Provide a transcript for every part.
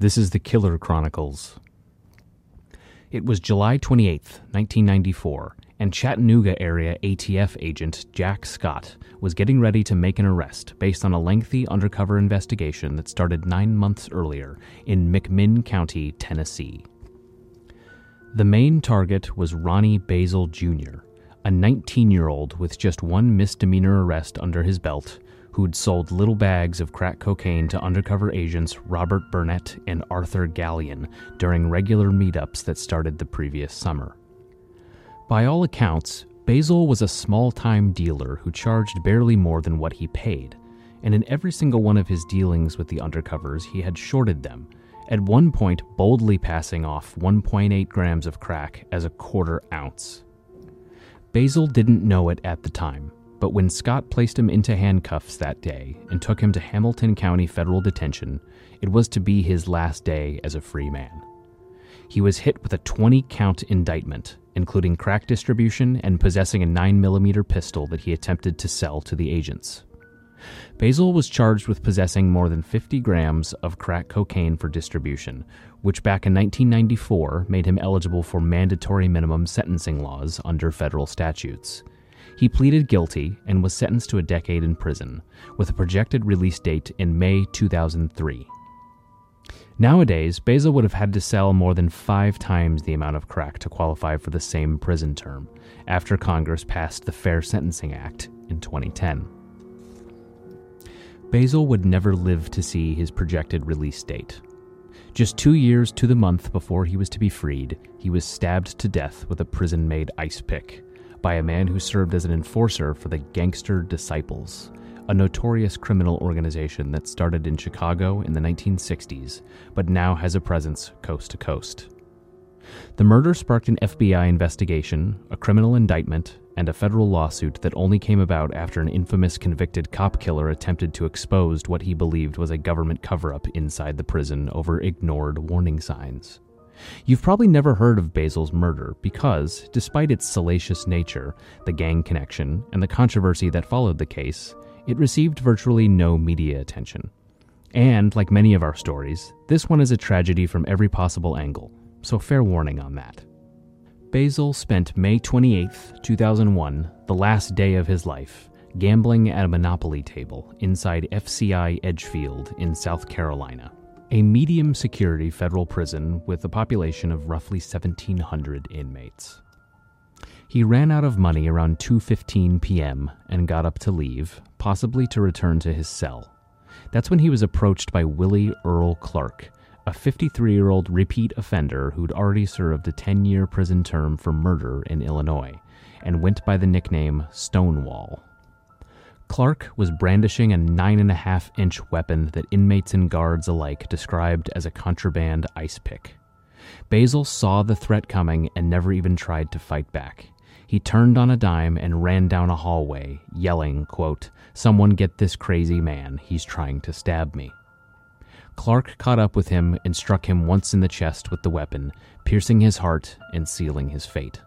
This is the Killer Chronicles. It was July 28, 1994, and Chattanooga area ATF agent Jack Scott was getting ready to make an arrest based on a lengthy undercover investigation that started nine months earlier in McMinn County, Tennessee. The main target was Ronnie Basil Jr., a 19 year old with just one misdemeanor arrest under his belt who'd sold little bags of crack cocaine to undercover agents Robert Burnett and Arthur Gallion during regular meetups that started the previous summer. By all accounts, Basil was a small time dealer who charged barely more than what he paid, and in every single one of his dealings with the undercovers, he had shorted them, at one point boldly passing off 1.8 grams of crack as a quarter ounce. Basil didn't know it at the time, but when Scott placed him into handcuffs that day and took him to Hamilton County Federal Detention, it was to be his last day as a free man. He was hit with a 20 count indictment, including crack distribution and possessing a 9mm pistol that he attempted to sell to the agents. Basil was charged with possessing more than 50 grams of crack cocaine for distribution, which back in 1994 made him eligible for mandatory minimum sentencing laws under federal statutes. He pleaded guilty and was sentenced to a decade in prison, with a projected release date in May 2003. Nowadays, Basil would have had to sell more than five times the amount of crack to qualify for the same prison term, after Congress passed the Fair Sentencing Act in 2010. Basil would never live to see his projected release date. Just two years to the month before he was to be freed, he was stabbed to death with a prison made ice pick by a man who served as an enforcer for the Gangster Disciples, a notorious criminal organization that started in Chicago in the 1960s, but now has a presence coast to coast. The murder sparked an FBI investigation, a criminal indictment, and a federal lawsuit that only came about after an infamous convicted cop killer attempted to expose what he believed was a government cover up inside the prison over ignored warning signs. You've probably never heard of Basil's murder because, despite its salacious nature, the gang connection, and the controversy that followed the case, it received virtually no media attention. And, like many of our stories, this one is a tragedy from every possible angle, so fair warning on that. Basil spent May 28, 2001, the last day of his life, gambling at a Monopoly table inside FCI Edgefield in South Carolina a medium security federal prison with a population of roughly 1700 inmates. He ran out of money around 2:15 p.m. and got up to leave, possibly to return to his cell. That's when he was approached by Willie Earl Clark, a 53-year-old repeat offender who'd already served a 10-year prison term for murder in Illinois and went by the nickname Stonewall. Clark was brandishing a nine and a half inch weapon that inmates and guards alike described as a contraband ice pick. Basil saw the threat coming and never even tried to fight back. He turned on a dime and ran down a hallway, yelling, quote, Someone get this crazy man, he's trying to stab me. Clark caught up with him and struck him once in the chest with the weapon, piercing his heart and sealing his fate.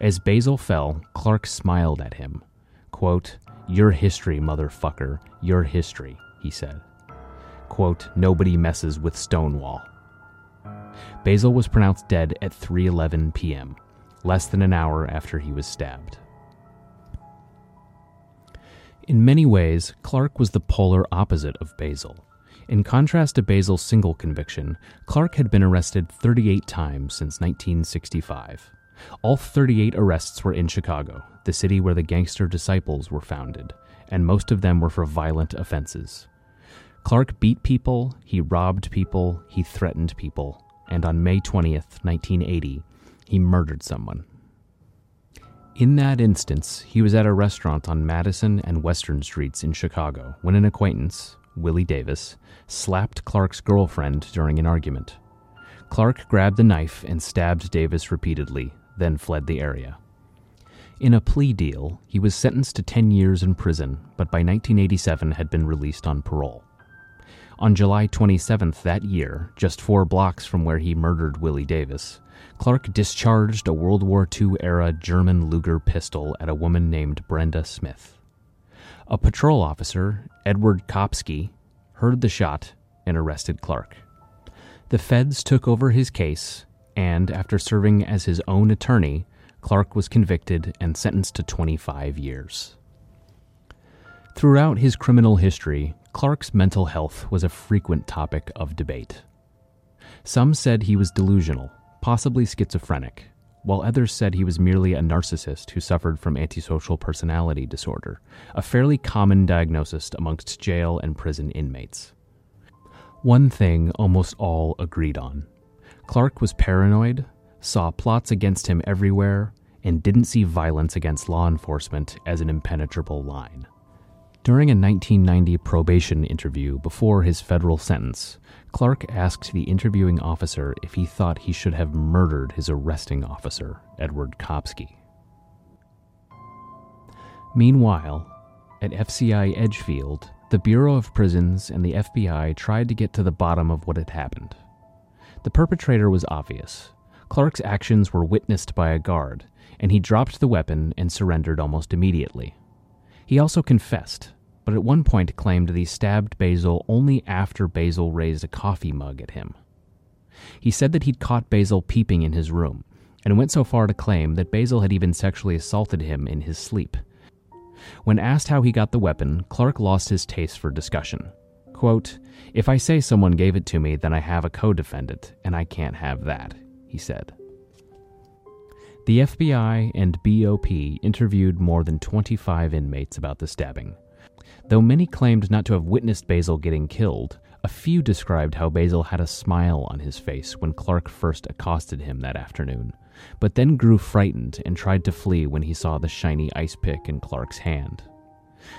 As Basil fell, Clark smiled at him. Quote, you're history, motherfucker. You're history, he said. Quote, nobody messes with Stonewall. Basil was pronounced dead at 3:11 p.m., less than an hour after he was stabbed. In many ways, Clark was the polar opposite of Basil. In contrast to Basil's single conviction, Clark had been arrested 38 times since 1965. All 38 arrests were in Chicago, the city where the Gangster Disciples were founded, and most of them were for violent offenses. Clark beat people, he robbed people, he threatened people, and on May 20th, 1980, he murdered someone. In that instance, he was at a restaurant on Madison and Western Streets in Chicago when an acquaintance, Willie Davis, slapped Clark's girlfriend during an argument. Clark grabbed a knife and stabbed Davis repeatedly, then fled the area. In a plea deal, he was sentenced to 10 years in prison, but by 1987 had been released on parole. On July 27th that year, just four blocks from where he murdered Willie Davis, Clark discharged a World War II era German Luger pistol at a woman named Brenda Smith. A patrol officer, Edward Kopsky, heard the shot and arrested Clark. The feds took over his case, and after serving as his own attorney, Clark was convicted and sentenced to 25 years. Throughout his criminal history, Clark's mental health was a frequent topic of debate. Some said he was delusional, possibly schizophrenic, while others said he was merely a narcissist who suffered from antisocial personality disorder, a fairly common diagnosis amongst jail and prison inmates. One thing almost all agreed on Clark was paranoid, saw plots against him everywhere, and didn't see violence against law enforcement as an impenetrable line. During a 1990 probation interview before his federal sentence, Clark asked the interviewing officer if he thought he should have murdered his arresting officer, Edward Kopsky. Meanwhile, at FCI Edgefield, the Bureau of Prisons and the FBI tried to get to the bottom of what had happened. The perpetrator was obvious. Clark's actions were witnessed by a guard, and he dropped the weapon and surrendered almost immediately. He also confessed, but at one point claimed that he stabbed Basil only after Basil raised a coffee mug at him. He said that he'd caught Basil peeping in his room, and went so far to claim that Basil had even sexually assaulted him in his sleep. When asked how he got the weapon, Clark lost his taste for discussion. Quote, If I say someone gave it to me, then I have a co defendant, and I can't have that, he said. The FBI and BOP interviewed more than 25 inmates about the stabbing. Though many claimed not to have witnessed Basil getting killed, a few described how Basil had a smile on his face when Clark first accosted him that afternoon, but then grew frightened and tried to flee when he saw the shiny ice pick in Clark's hand.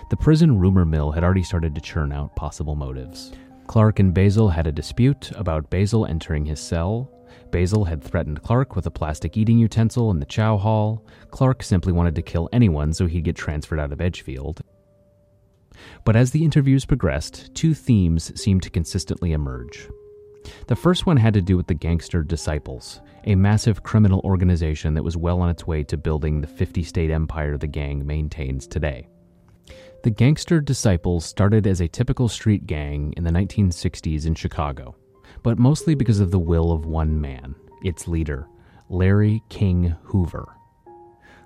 The prison rumor mill had already started to churn out possible motives. Clark and Basil had a dispute about Basil entering his cell. Basil had threatened Clark with a plastic eating utensil in the chow hall. Clark simply wanted to kill anyone so he'd get transferred out of Edgefield. But as the interviews progressed, two themes seemed to consistently emerge. The first one had to do with the Gangster Disciples, a massive criminal organization that was well on its way to building the 50 state empire the gang maintains today. The Gangster Disciples started as a typical street gang in the 1960s in Chicago, but mostly because of the will of one man, its leader, Larry King Hoover.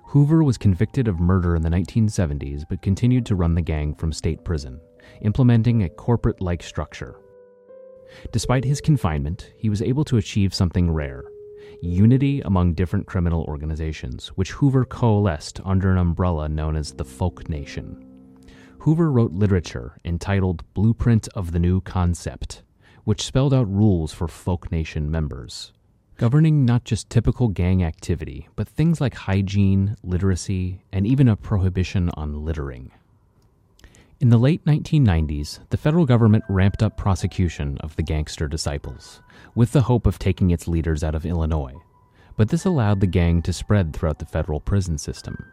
Hoover was convicted of murder in the 1970s but continued to run the gang from state prison, implementing a corporate like structure. Despite his confinement, he was able to achieve something rare unity among different criminal organizations, which Hoover coalesced under an umbrella known as the Folk Nation. Hoover wrote literature entitled Blueprint of the New Concept, which spelled out rules for Folk Nation members governing not just typical gang activity, but things like hygiene, literacy, and even a prohibition on littering. In the late 1990s, the federal government ramped up prosecution of the gangster disciples, with the hope of taking its leaders out of Illinois. But this allowed the gang to spread throughout the federal prison system.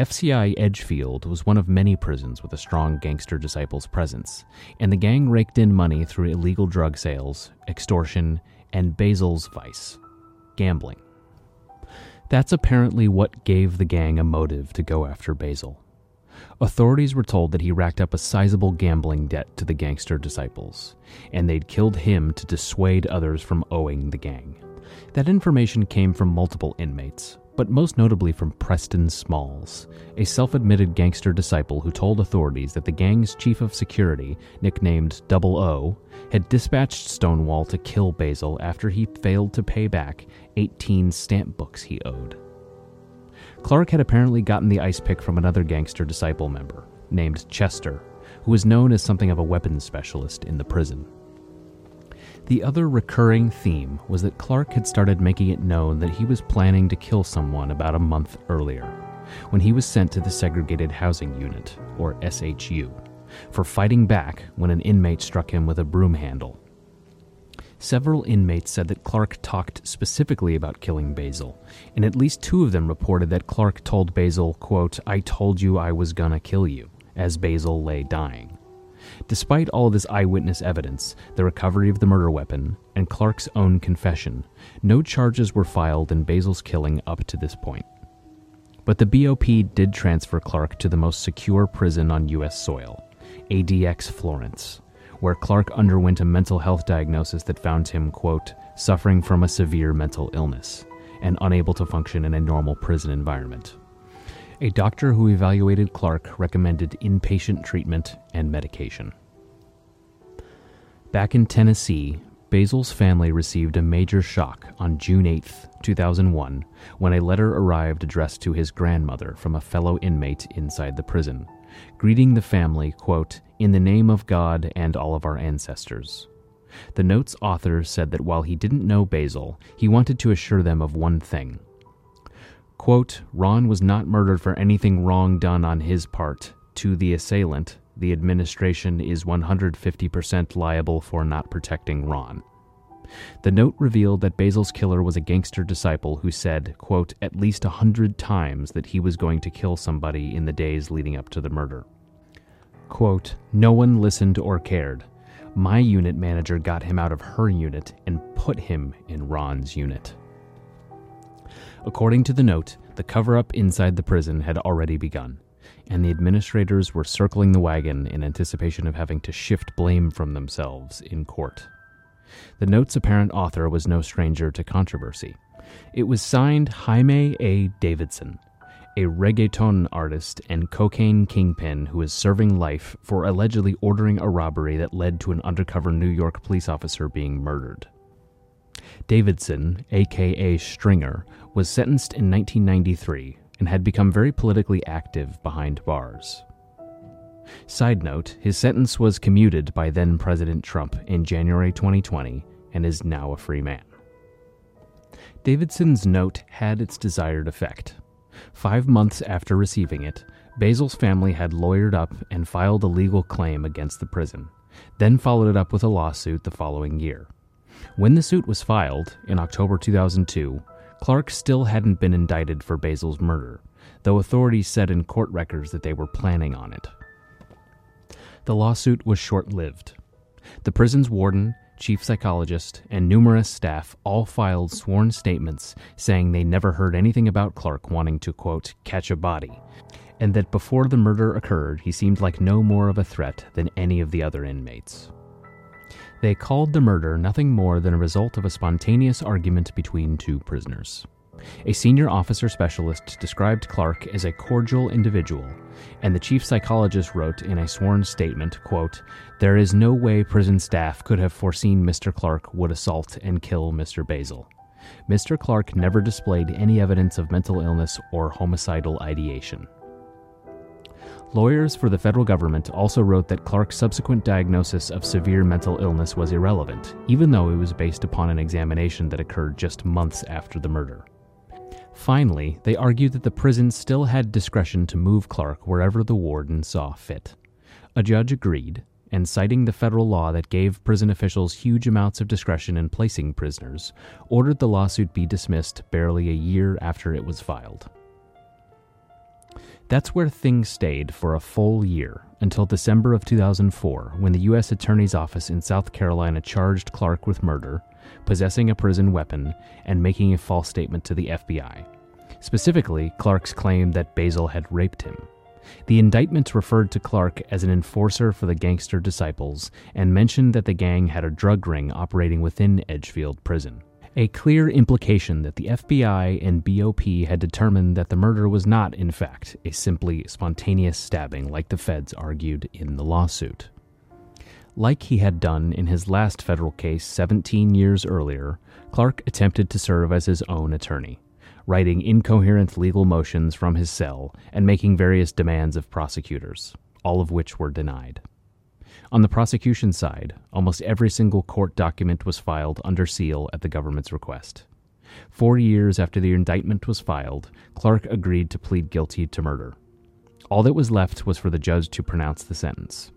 FCI Edgefield was one of many prisons with a strong gangster disciples presence, and the gang raked in money through illegal drug sales, extortion, and Basil's vice gambling. That's apparently what gave the gang a motive to go after Basil. Authorities were told that he racked up a sizable gambling debt to the gangster disciples, and they'd killed him to dissuade others from owing the gang. That information came from multiple inmates, but most notably from Preston Smalls, a self admitted gangster disciple who told authorities that the gang's chief of security, nicknamed Double O, had dispatched Stonewall to kill Basil after he failed to pay back 18 stamp books he owed. Clark had apparently gotten the ice pick from another gangster disciple member, named Chester, who was known as something of a weapons specialist in the prison. The other recurring theme was that Clark had started making it known that he was planning to kill someone about a month earlier, when he was sent to the Segregated Housing Unit, or SHU, for fighting back when an inmate struck him with a broom handle. Several inmates said that Clark talked specifically about killing Basil, and at least two of them reported that Clark told Basil, quote, I told you I was gonna kill you, as Basil lay dying. Despite all this eyewitness evidence, the recovery of the murder weapon, and Clark's own confession, no charges were filed in Basil's killing up to this point. But the BOP did transfer Clark to the most secure prison on U.S. soil, ADX Florence, where Clark underwent a mental health diagnosis that found him, quote, suffering from a severe mental illness and unable to function in a normal prison environment. A doctor who evaluated Clark recommended inpatient treatment and medication. Back in Tennessee, Basil's family received a major shock on June 8, 2001, when a letter arrived addressed to his grandmother from a fellow inmate inside the prison, greeting the family, quote, in the name of God and all of our ancestors. The note's author said that while he didn't know Basil, he wanted to assure them of one thing. Quote, Ron was not murdered for anything wrong done on his part. To the assailant, the administration is 150% liable for not protecting Ron. The note revealed that Basil's killer was a gangster disciple who said, quote, at least a hundred times that he was going to kill somebody in the days leading up to the murder. Quote, no one listened or cared. My unit manager got him out of her unit and put him in Ron's unit. According to the note, the cover up inside the prison had already begun and the administrators were circling the wagon in anticipation of having to shift blame from themselves in court. The note's apparent author was no stranger to controversy. It was signed Jaime A. Davidson, a reggaeton artist and cocaine kingpin who is serving life for allegedly ordering a robbery that led to an undercover New York police officer being murdered. Davidson, aka Stringer, was sentenced in 1993 and had become very politically active behind bars. Side note, his sentence was commuted by then President Trump in January 2020 and is now a free man. Davidson's note had its desired effect. Five months after receiving it, Basil's family had lawyered up and filed a legal claim against the prison, then followed it up with a lawsuit the following year. When the suit was filed, in October 2002, Clark still hadn't been indicted for Basil's murder, though authorities said in court records that they were planning on it. The lawsuit was short lived. The prison's warden, chief psychologist, and numerous staff all filed sworn statements saying they never heard anything about Clark wanting to, quote, catch a body, and that before the murder occurred, he seemed like no more of a threat than any of the other inmates. They called the murder nothing more than a result of a spontaneous argument between two prisoners. A senior officer specialist described Clark as a cordial individual, and the chief psychologist wrote in a sworn statement, quote, "There is no way prison staff could have foreseen Mr. Clark would assault and kill Mr. Basil. Mr. Clark never displayed any evidence of mental illness or homicidal ideation." Lawyers for the federal government also wrote that Clark's subsequent diagnosis of severe mental illness was irrelevant, even though it was based upon an examination that occurred just months after the murder. Finally, they argued that the prison still had discretion to move Clark wherever the warden saw fit. A judge agreed, and citing the federal law that gave prison officials huge amounts of discretion in placing prisoners, ordered the lawsuit be dismissed barely a year after it was filed. That's where things stayed for a full year until December of 2004 when the U.S. Attorney's Office in South Carolina charged Clark with murder, possessing a prison weapon, and making a false statement to the FBI. Specifically, Clark's claim that Basil had raped him. The indictment referred to Clark as an enforcer for the gangster disciples and mentioned that the gang had a drug ring operating within Edgefield Prison a clear implication that the FBI and BOP had determined that the murder was not, in fact, a simply spontaneous stabbing like the feds argued in the lawsuit. Like he had done in his last federal case 17 years earlier, Clark attempted to serve as his own attorney, writing incoherent legal motions from his cell and making various demands of prosecutors, all of which were denied. On the prosecution side, almost every single court document was filed under seal at the government's request. Four years after the indictment was filed, Clark agreed to plead guilty to murder. All that was left was for the judge to pronounce the sentence.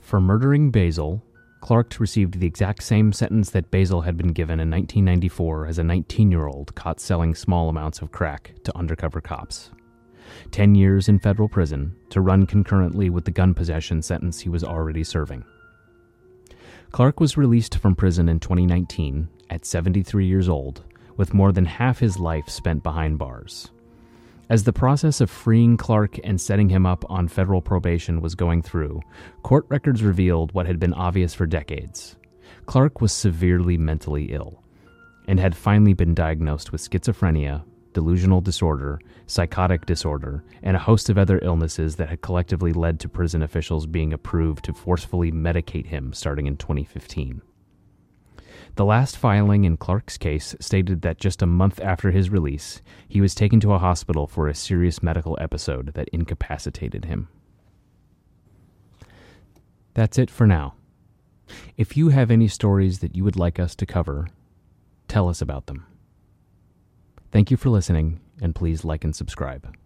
For murdering Basil, Clark received the exact same sentence that Basil had been given in 1994 as a 19 year old caught selling small amounts of crack to undercover cops. 10 years in federal prison to run concurrently with the gun possession sentence he was already serving. Clark was released from prison in 2019 at 73 years old, with more than half his life spent behind bars. As the process of freeing Clark and setting him up on federal probation was going through, court records revealed what had been obvious for decades. Clark was severely mentally ill and had finally been diagnosed with schizophrenia, delusional disorder, psychotic disorder, and a host of other illnesses that had collectively led to prison officials being approved to forcefully medicate him starting in 2015. The last filing in Clark's case stated that just a month after his release, he was taken to a hospital for a serious medical episode that incapacitated him. That's it for now. If you have any stories that you would like us to cover, tell us about them. Thank you for listening, and please like and subscribe.